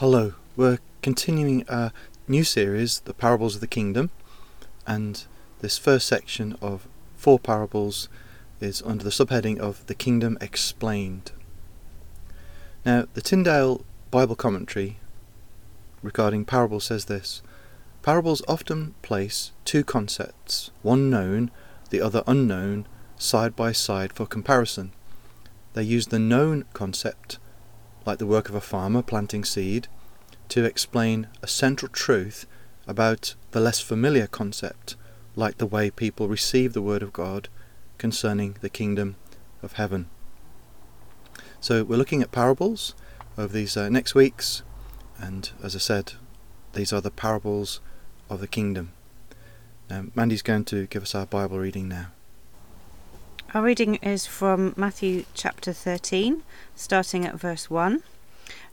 Hello, we're continuing our new series, The Parables of the Kingdom, and this first section of four parables is under the subheading of The Kingdom Explained. Now, the Tyndale Bible commentary regarding parables says this Parables often place two concepts, one known, the other unknown, side by side for comparison. They use the known concept like the work of a farmer planting seed, to explain a central truth about the less familiar concept, like the way people receive the Word of God concerning the kingdom of heaven. So we're looking at parables over these uh, next weeks, and as I said, these are the parables of the kingdom. Now, Mandy's going to give us our Bible reading now. Our reading is from Matthew chapter 13, starting at verse 1,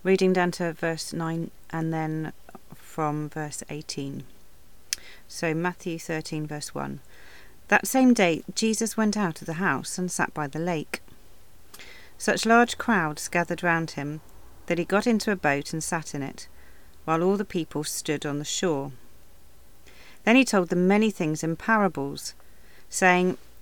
reading down to verse 9, and then from verse 18. So, Matthew 13, verse 1. That same day, Jesus went out of the house and sat by the lake. Such large crowds gathered round him that he got into a boat and sat in it, while all the people stood on the shore. Then he told them many things in parables, saying,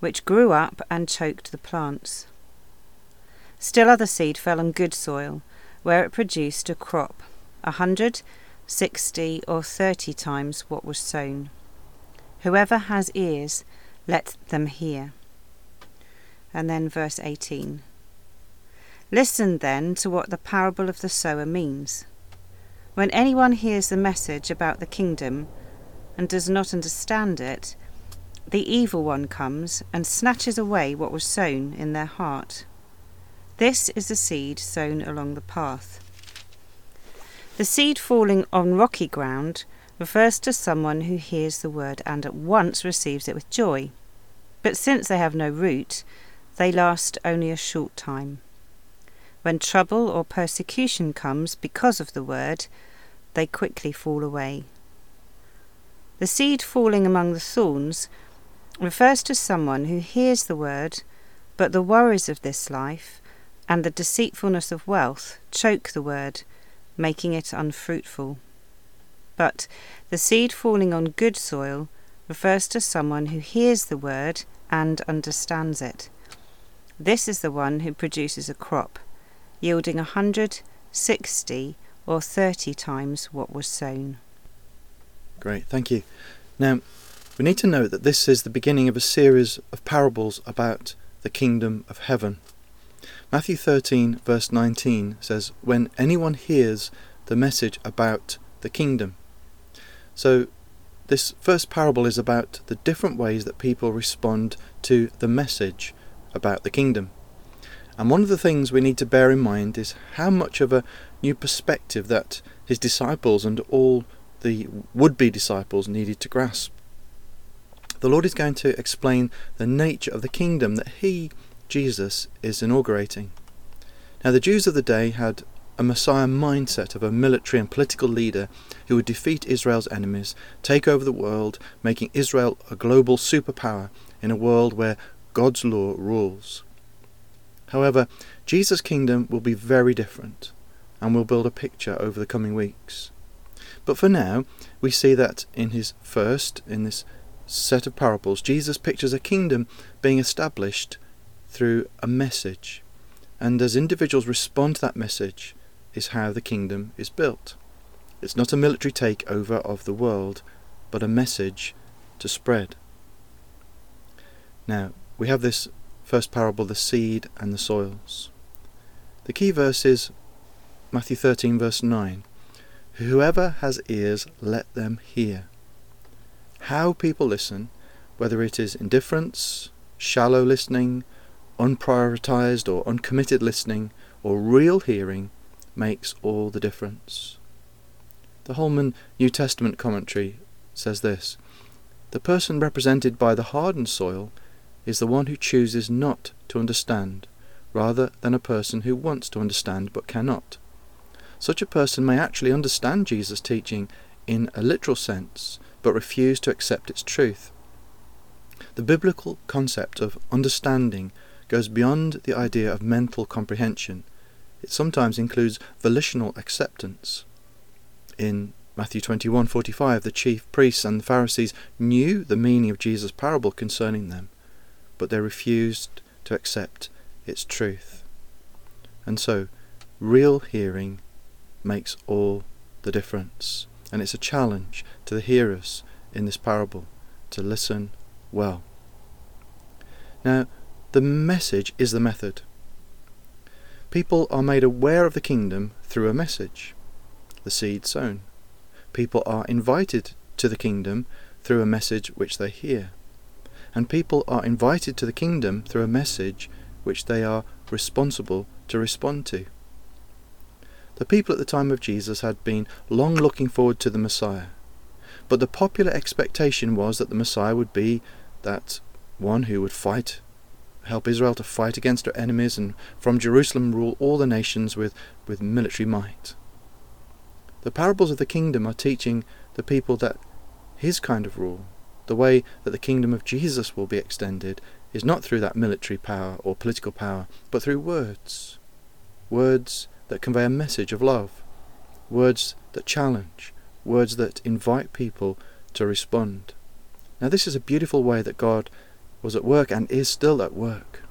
which grew up and choked the plants. Still other seed fell on good soil, where it produced a crop, a hundred, sixty, or thirty times what was sown. Whoever has ears, let them hear. And then verse 18. Listen then to what the parable of the sower means. When anyone hears the message about the kingdom and does not understand it, the evil one comes and snatches away what was sown in their heart. This is the seed sown along the path. The seed falling on rocky ground refers to someone who hears the word and at once receives it with joy. But since they have no root, they last only a short time. When trouble or persecution comes because of the word, they quickly fall away. The seed falling among the thorns refers to someone who hears the word, but the worries of this life and the deceitfulness of wealth choke the word, making it unfruitful. But the seed falling on good soil refers to someone who hears the word and understands it. This is the one who produces a crop, yielding a hundred, sixty, or thirty times what was sown. Great, thank you. Now, we need to note that this is the beginning of a series of parables about the kingdom of heaven. Matthew 13, verse 19 says, When anyone hears the message about the kingdom. So, this first parable is about the different ways that people respond to the message about the kingdom. And one of the things we need to bear in mind is how much of a new perspective that his disciples and all the would be disciples needed to grasp the Lord is going to explain the nature of the kingdom that He, Jesus, is inaugurating. Now, the Jews of the day had a Messiah mindset of a military and political leader who would defeat Israel's enemies, take over the world, making Israel a global superpower in a world where God's law rules. However, Jesus' kingdom will be very different, and we'll build a picture over the coming weeks. But for now, we see that in his first, in this set of parables, Jesus pictures a kingdom being established through a message. And as individuals respond to that message, is how the kingdom is built. It's not a military takeover of the world, but a message to spread. Now, we have this first parable, the seed and the soils. The key verse is Matthew 13, verse 9. Whoever has ears, let them hear how people listen, whether it is indifference, shallow listening, unprioritized or uncommitted listening, or real hearing, makes all the difference. The Holman New Testament commentary says this The person represented by the hardened soil is the one who chooses not to understand, rather than a person who wants to understand but cannot. Such a person may actually understand Jesus' teaching in a literal sense, but refuse to accept its truth. The biblical concept of understanding goes beyond the idea of mental comprehension. It sometimes includes volitional acceptance. In Matthew 21:45, the chief priests and the Pharisees knew the meaning of Jesus' parable concerning them, but they refused to accept its truth. And so, real hearing makes all the difference. And it's a challenge to the hearers in this parable to listen well. Now, the message is the method. People are made aware of the kingdom through a message, the seed sown. People are invited to the kingdom through a message which they hear. And people are invited to the kingdom through a message which they are responsible to respond to. The people at the time of Jesus had been long looking forward to the Messiah, but the popular expectation was that the Messiah would be that one who would fight, help Israel to fight against her enemies, and from Jerusalem rule all the nations with, with military might. The parables of the kingdom are teaching the people that his kind of rule, the way that the kingdom of Jesus will be extended, is not through that military power or political power, but through words. Words that convey a message of love. Words that challenge. Words that invite people to respond. Now, this is a beautiful way that God was at work and is still at work.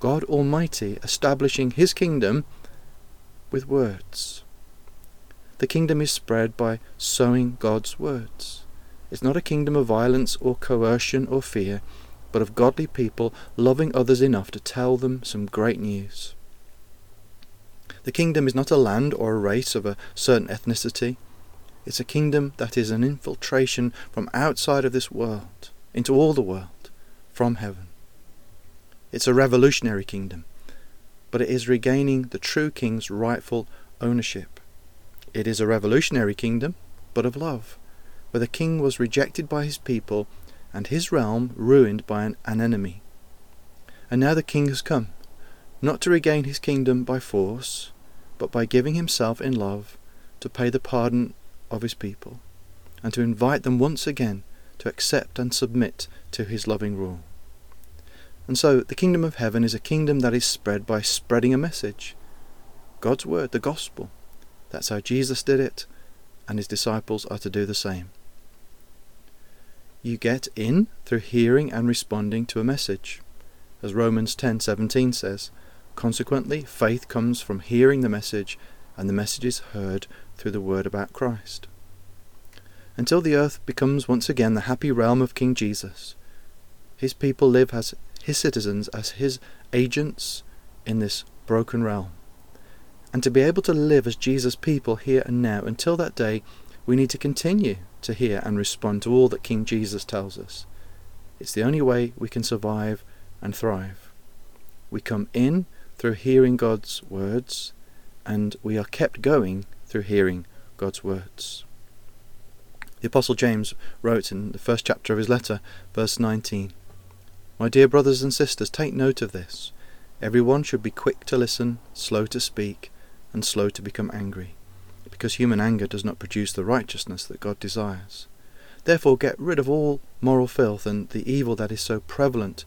God Almighty establishing His kingdom with words. The kingdom is spread by sowing God's words. It's not a kingdom of violence or coercion or fear, but of godly people loving others enough to tell them some great news. The kingdom is not a land or a race of a certain ethnicity. It's a kingdom that is an infiltration from outside of this world into all the world from heaven. It's a revolutionary kingdom, but it is regaining the true king's rightful ownership. It is a revolutionary kingdom, but of love, where the king was rejected by his people and his realm ruined by an, an enemy. And now the king has come, not to regain his kingdom by force, but by giving himself in love to pay the pardon of his people, and to invite them once again to accept and submit to his loving rule. And so the kingdom of heaven is a kingdom that is spread by spreading a message. God's word, the gospel. That's how Jesus did it, and his disciples are to do the same you get in through hearing and responding to a message. As Romans 10:17 says, consequently faith comes from hearing the message and the message is heard through the word about Christ. Until the earth becomes once again the happy realm of King Jesus, his people live as his citizens, as his agents in this broken realm. And to be able to live as Jesus' people here and now until that day, we need to continue to hear and respond to all that King Jesus tells us. It's the only way we can survive and thrive. We come in through hearing God's words, and we are kept going through hearing God's words. The Apostle James wrote in the first chapter of his letter, verse 19 My dear brothers and sisters, take note of this. Everyone should be quick to listen, slow to speak, and slow to become angry because human anger does not produce the righteousness that God desires. Therefore get rid of all moral filth and the evil that is so prevalent,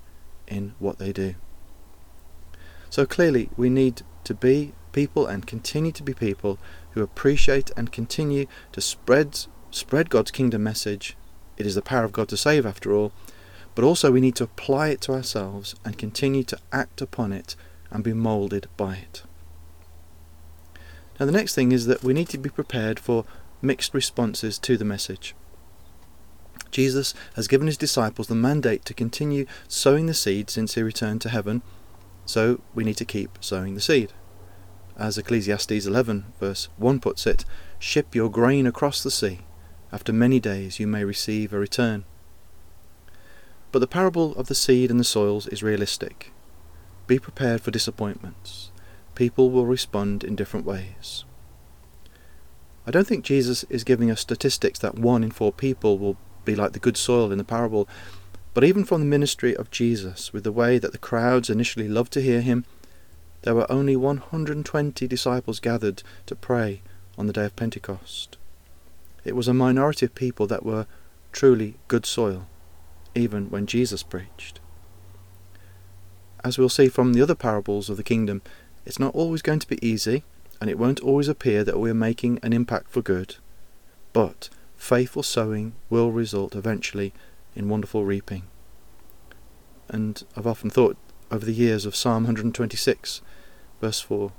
in what they do. So clearly, we need to be people and continue to be people who appreciate and continue to spread spread God's kingdom message. It is the power of God to save, after all. But also, we need to apply it to ourselves and continue to act upon it and be moulded by it. Now, the next thing is that we need to be prepared for mixed responses to the message. Jesus has given his disciples the mandate to continue sowing the seed since he returned to heaven, so we need to keep sowing the seed. As Ecclesiastes 11, verse 1 puts it, Ship your grain across the sea. After many days you may receive a return. But the parable of the seed and the soils is realistic. Be prepared for disappointments. People will respond in different ways. I don't think Jesus is giving us statistics that one in four people will be like the good soil in the parable, but even from the ministry of Jesus, with the way that the crowds initially loved to hear him, there were only 120 disciples gathered to pray on the day of Pentecost. It was a minority of people that were truly good soil, even when Jesus preached. As we'll see from the other parables of the kingdom, it's not always going to be easy, and it won't always appear that we're making an impact for good. But faithful sowing will result eventually in wonderful reaping. And I've often thought over the years of Psalm 126, verse 4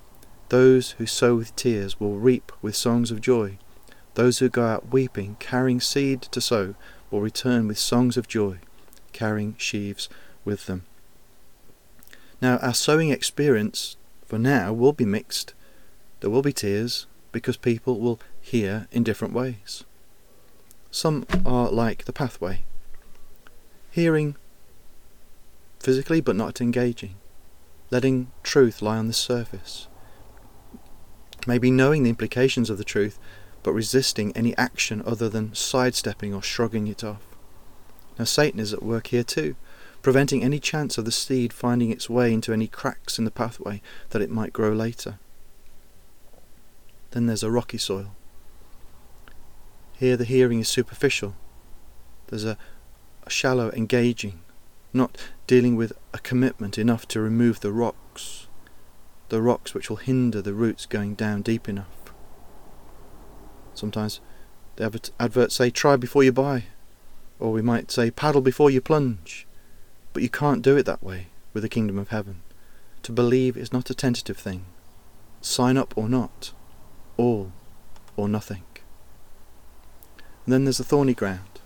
Those who sow with tears will reap with songs of joy. Those who go out weeping, carrying seed to sow, will return with songs of joy, carrying sheaves with them. Now, our sowing experience for now will be mixed. There will be tears because people will hear in different ways. Some are like the pathway, hearing physically but not engaging, letting truth lie on the surface, maybe knowing the implications of the truth but resisting any action other than sidestepping or shrugging it off. Now Satan is at work here too, preventing any chance of the seed finding its way into any cracks in the pathway that it might grow later. Then there's a rocky soil. Here the hearing is superficial. There's a, a shallow engaging, not dealing with a commitment enough to remove the rocks, the rocks which will hinder the roots going down deep enough. Sometimes the adverts say try before you buy, or we might say paddle before you plunge. But you can't do it that way with the kingdom of heaven. To believe is not a tentative thing. Sign up or not, all or nothing. And then there's the thorny ground.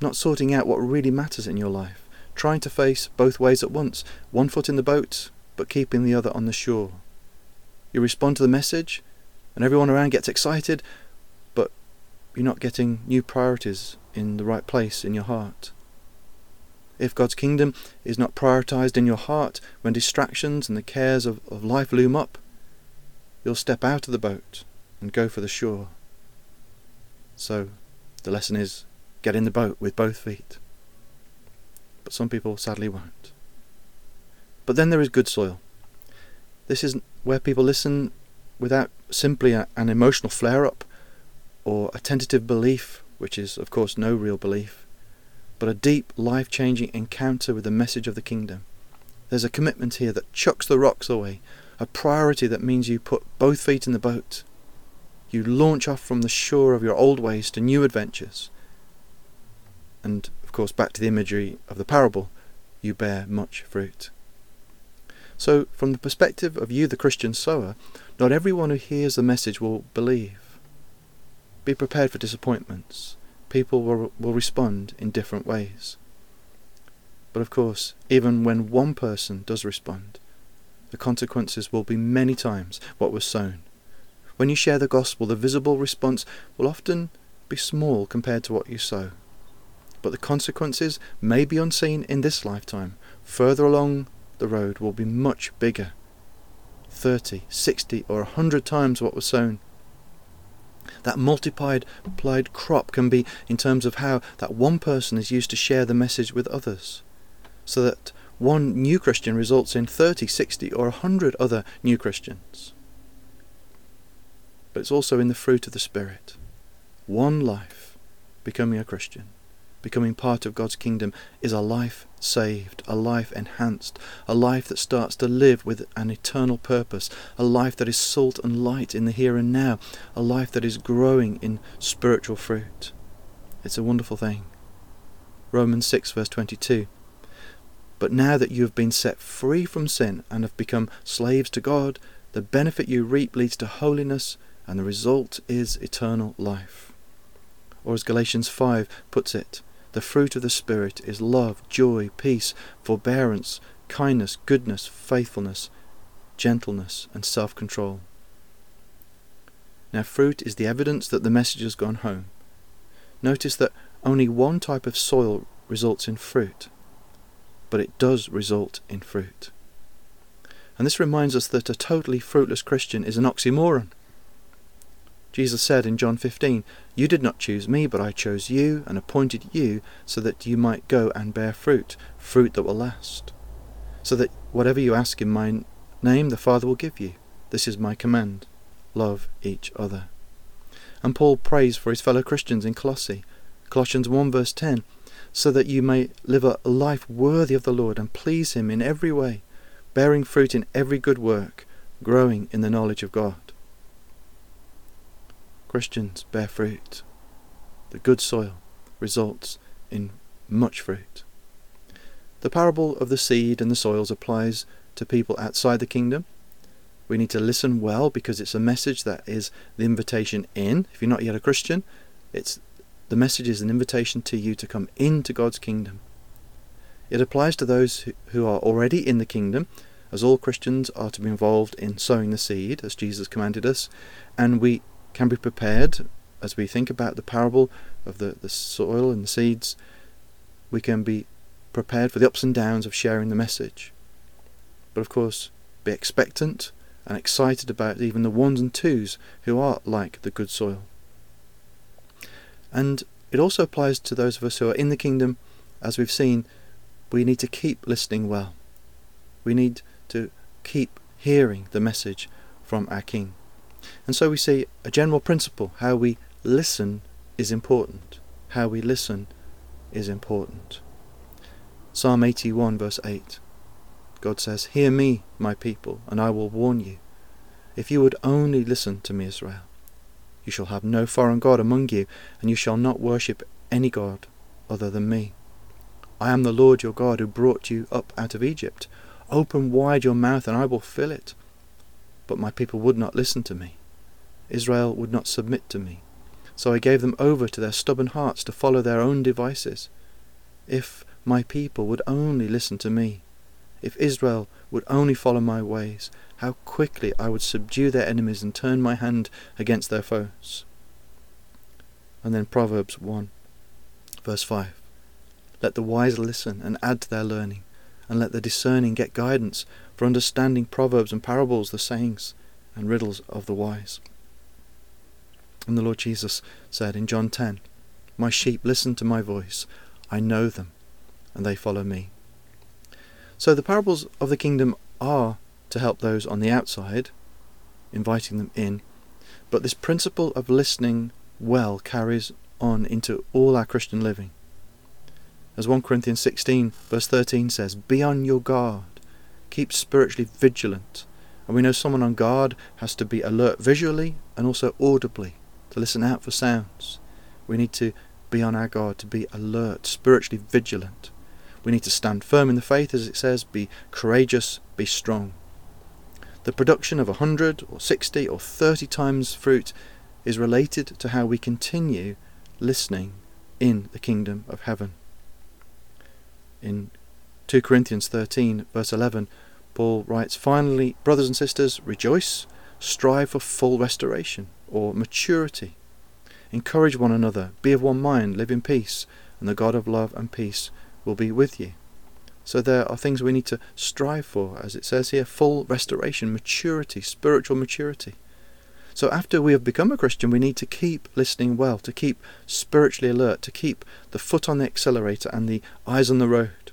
Not sorting out what really matters in your life, trying to face both ways at once, one foot in the boat, but keeping the other on the shore. You respond to the message, and everyone around gets excited, but you're not getting new priorities in the right place in your heart. If God's kingdom is not prioritized in your heart when distractions and the cares of, of life loom up, you'll step out of the boat and go for the shore. So the lesson is get in the boat with both feet. But some people sadly won't. But then there is good soil. This is where people listen without simply a, an emotional flare up or a tentative belief, which is, of course, no real belief, but a deep, life changing encounter with the message of the kingdom. There's a commitment here that chucks the rocks away, a priority that means you put both feet in the boat, you launch off from the shore of your old ways to new adventures. And, of course, back to the imagery of the parable, you bear much fruit. So, from the perspective of you, the Christian sower, not everyone who hears the message will believe. Be prepared for disappointments. People will, will respond in different ways. But of course, even when one person does respond, the consequences will be many times what was sown. When you share the gospel, the visible response will often be small compared to what you sow. But the consequences may be unseen in this lifetime. Further along the road will be much bigger 30, 60, or a 100 times what was sown. That multiplied applied crop can be in terms of how that one person is used to share the message with others. So that one new Christian results in 30, 60, or a 100 other new Christians but it's also in the fruit of the Spirit. One life becoming a Christian, becoming part of God's kingdom, is a life saved, a life enhanced, a life that starts to live with an eternal purpose, a life that is salt and light in the here and now, a life that is growing in spiritual fruit. It's a wonderful thing. Romans 6, verse 22. But now that you have been set free from sin and have become slaves to God, the benefit you reap leads to holiness and the result is eternal life. Or as Galatians 5 puts it, the fruit of the Spirit is love, joy, peace, forbearance, kindness, goodness, faithfulness, gentleness, and self control. Now, fruit is the evidence that the message has gone home. Notice that only one type of soil results in fruit, but it does result in fruit. And this reminds us that a totally fruitless Christian is an oxymoron. Jesus said in John 15, You did not choose me, but I chose you and appointed you so that you might go and bear fruit, fruit that will last. So that whatever you ask in my name, the Father will give you. This is my command. Love each other. And Paul prays for his fellow Christians in Colossae, Colossians 1 verse 10, so that you may live a life worthy of the Lord and please him in every way, bearing fruit in every good work, growing in the knowledge of God. Christians bear fruit. The good soil results in much fruit. The parable of the seed and the soils applies to people outside the kingdom. We need to listen well because it's a message that is the invitation in. If you're not yet a Christian, it's the message is an invitation to you to come into God's kingdom. It applies to those who are already in the kingdom, as all Christians are to be involved in sowing the seed, as Jesus commanded us, and we can be prepared as we think about the parable of the, the soil and the seeds. We can be prepared for the ups and downs of sharing the message. But of course, be expectant and excited about even the ones and twos who are like the good soil. And it also applies to those of us who are in the kingdom. As we've seen, we need to keep listening well. We need to keep hearing the message from our King. And so we see a general principle how we listen is important. How we listen is important. Psalm 81, verse 8. God says, Hear me, my people, and I will warn you. If you would only listen to me, Israel. You shall have no foreign God among you, and you shall not worship any God other than me. I am the Lord your God who brought you up out of Egypt. Open wide your mouth, and I will fill it. But my people would not listen to me. Israel would not submit to me. So I gave them over to their stubborn hearts to follow their own devices. If my people would only listen to me, if Israel would only follow my ways, how quickly I would subdue their enemies and turn my hand against their foes. And then Proverbs 1, verse 5. Let the wise listen and add to their learning, and let the discerning get guidance for understanding proverbs and parables, the sayings and riddles of the wise. And the Lord Jesus said in John 10, My sheep listen to my voice, I know them, and they follow me. So the parables of the kingdom are to help those on the outside, inviting them in. But this principle of listening well carries on into all our Christian living. As 1 Corinthians 16, verse 13 says, Be on your guard, keep spiritually vigilant. And we know someone on guard has to be alert visually and also audibly listen out for sounds. We need to be on our guard, to be alert, spiritually vigilant. We need to stand firm in the faith, as it says, be courageous, be strong. The production of a hundred or sixty or thirty times fruit is related to how we continue listening in the kingdom of heaven. In 2 Corinthians 13, verse 11, Paul writes, Finally, brothers and sisters, rejoice, strive for full restoration or maturity. Encourage one another, be of one mind, live in peace, and the God of love and peace will be with you. So there are things we need to strive for, as it says here full restoration, maturity, spiritual maturity. So after we have become a Christian, we need to keep listening well, to keep spiritually alert, to keep the foot on the accelerator and the eyes on the road.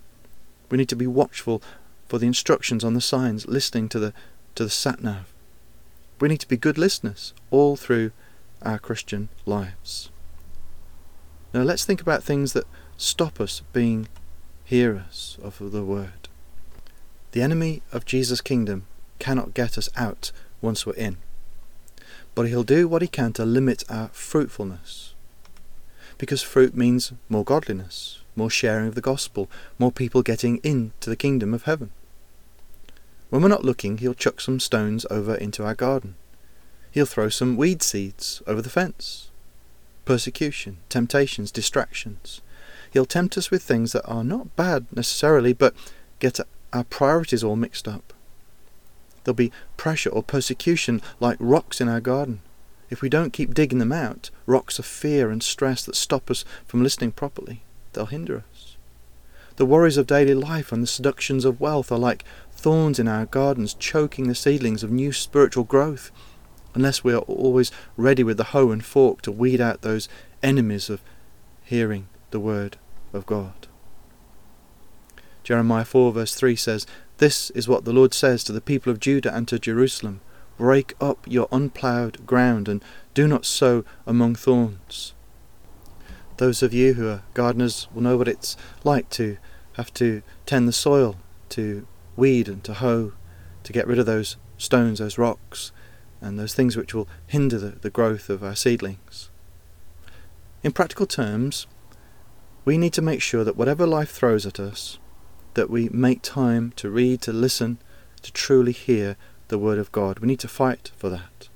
We need to be watchful for the instructions on the signs, listening to the to the sat nav. We need to be good listeners all through our Christian lives. Now let's think about things that stop us being hearers of the word. The enemy of Jesus' kingdom cannot get us out once we're in, but he'll do what he can to limit our fruitfulness. Because fruit means more godliness, more sharing of the gospel, more people getting into the kingdom of heaven. When we're not looking, he'll chuck some stones over into our garden. He'll throw some weed seeds over the fence. Persecution, temptations, distractions. He'll tempt us with things that are not bad necessarily, but get our priorities all mixed up. There'll be pressure or persecution like rocks in our garden. If we don't keep digging them out, rocks of fear and stress that stop us from listening properly, they'll hinder us. The worries of daily life and the seductions of wealth are like thorns in our gardens, choking the seedlings of new spiritual growth, unless we are always ready with the hoe and fork to weed out those enemies of hearing the word of God. Jeremiah 4 verse 3 says, This is what the Lord says to the people of Judah and to Jerusalem. Break up your unploughed ground and do not sow among thorns. Those of you who are gardeners will know what it's like to have to tend the soil, to weed and to hoe, to get rid of those stones, those rocks, and those things which will hinder the, the growth of our seedlings. In practical terms, we need to make sure that whatever life throws at us, that we make time to read, to listen, to truly hear the Word of God. We need to fight for that.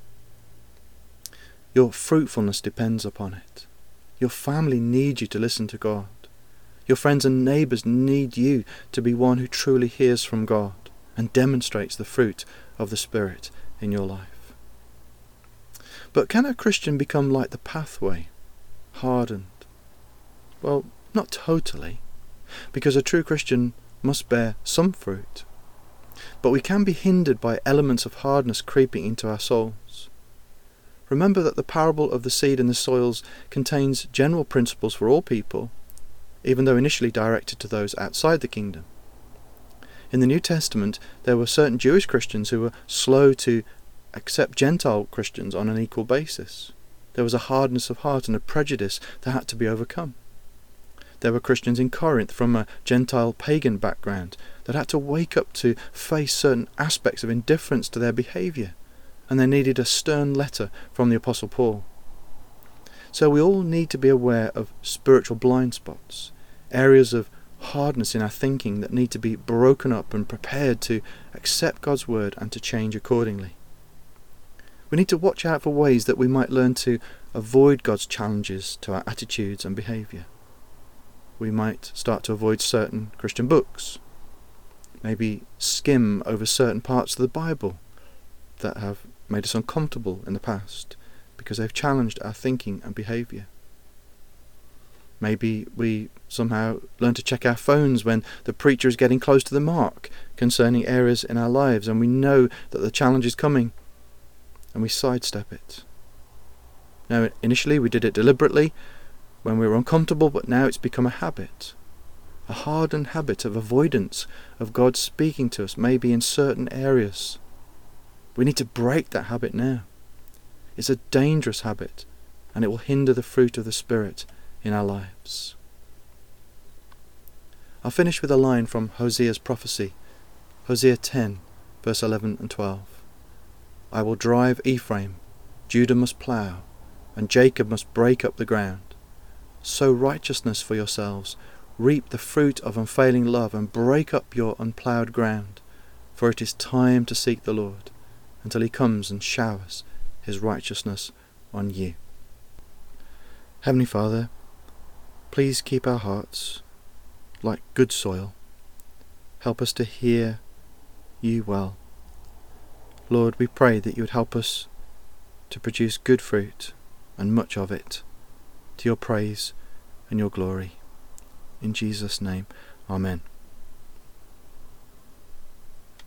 Your fruitfulness depends upon it. Your family needs you to listen to God. Your friends and neighbours need you to be one who truly hears from God and demonstrates the fruit of the Spirit in your life. But can a Christian become like the pathway, hardened? Well, not totally, because a true Christian must bear some fruit. But we can be hindered by elements of hardness creeping into our souls. Remember that the parable of the seed and the soils contains general principles for all people, even though initially directed to those outside the kingdom. In the New Testament, there were certain Jewish Christians who were slow to accept Gentile Christians on an equal basis. There was a hardness of heart and a prejudice that had to be overcome. There were Christians in Corinth from a Gentile pagan background that had to wake up to face certain aspects of indifference to their behaviour, and they needed a stern letter from the Apostle Paul. So we all need to be aware of spiritual blind spots, areas of hardness in our thinking that need to be broken up and prepared to accept God's word and to change accordingly. We need to watch out for ways that we might learn to avoid God's challenges to our attitudes and behaviour we might start to avoid certain Christian books, maybe skim over certain parts of the Bible that have made us uncomfortable in the past because they've challenged our thinking and behaviour. Maybe we somehow learn to check our phones when the preacher is getting close to the mark concerning areas in our lives and we know that the challenge is coming and we sidestep it. Now, initially we did it deliberately when we were uncomfortable, but now it's become a habit. A hardened habit of avoidance of God speaking to us, maybe in certain areas. We need to break that habit now. It's a dangerous habit, and it will hinder the fruit of the Spirit in our lives. I'll finish with a line from Hosea's prophecy, Hosea 10, verse 11 and 12. I will drive Ephraim, Judah must plough, and Jacob must break up the ground sow righteousness for yourselves, reap the fruit of unfailing love, and break up your unploughed ground. For it is time to seek the Lord, until he comes and showers his righteousness on you. Heavenly Father, please keep our hearts like good soil. Help us to hear you well. Lord, we pray that you would help us to produce good fruit and much of it to your praise and your glory. In Jesus' name, Amen.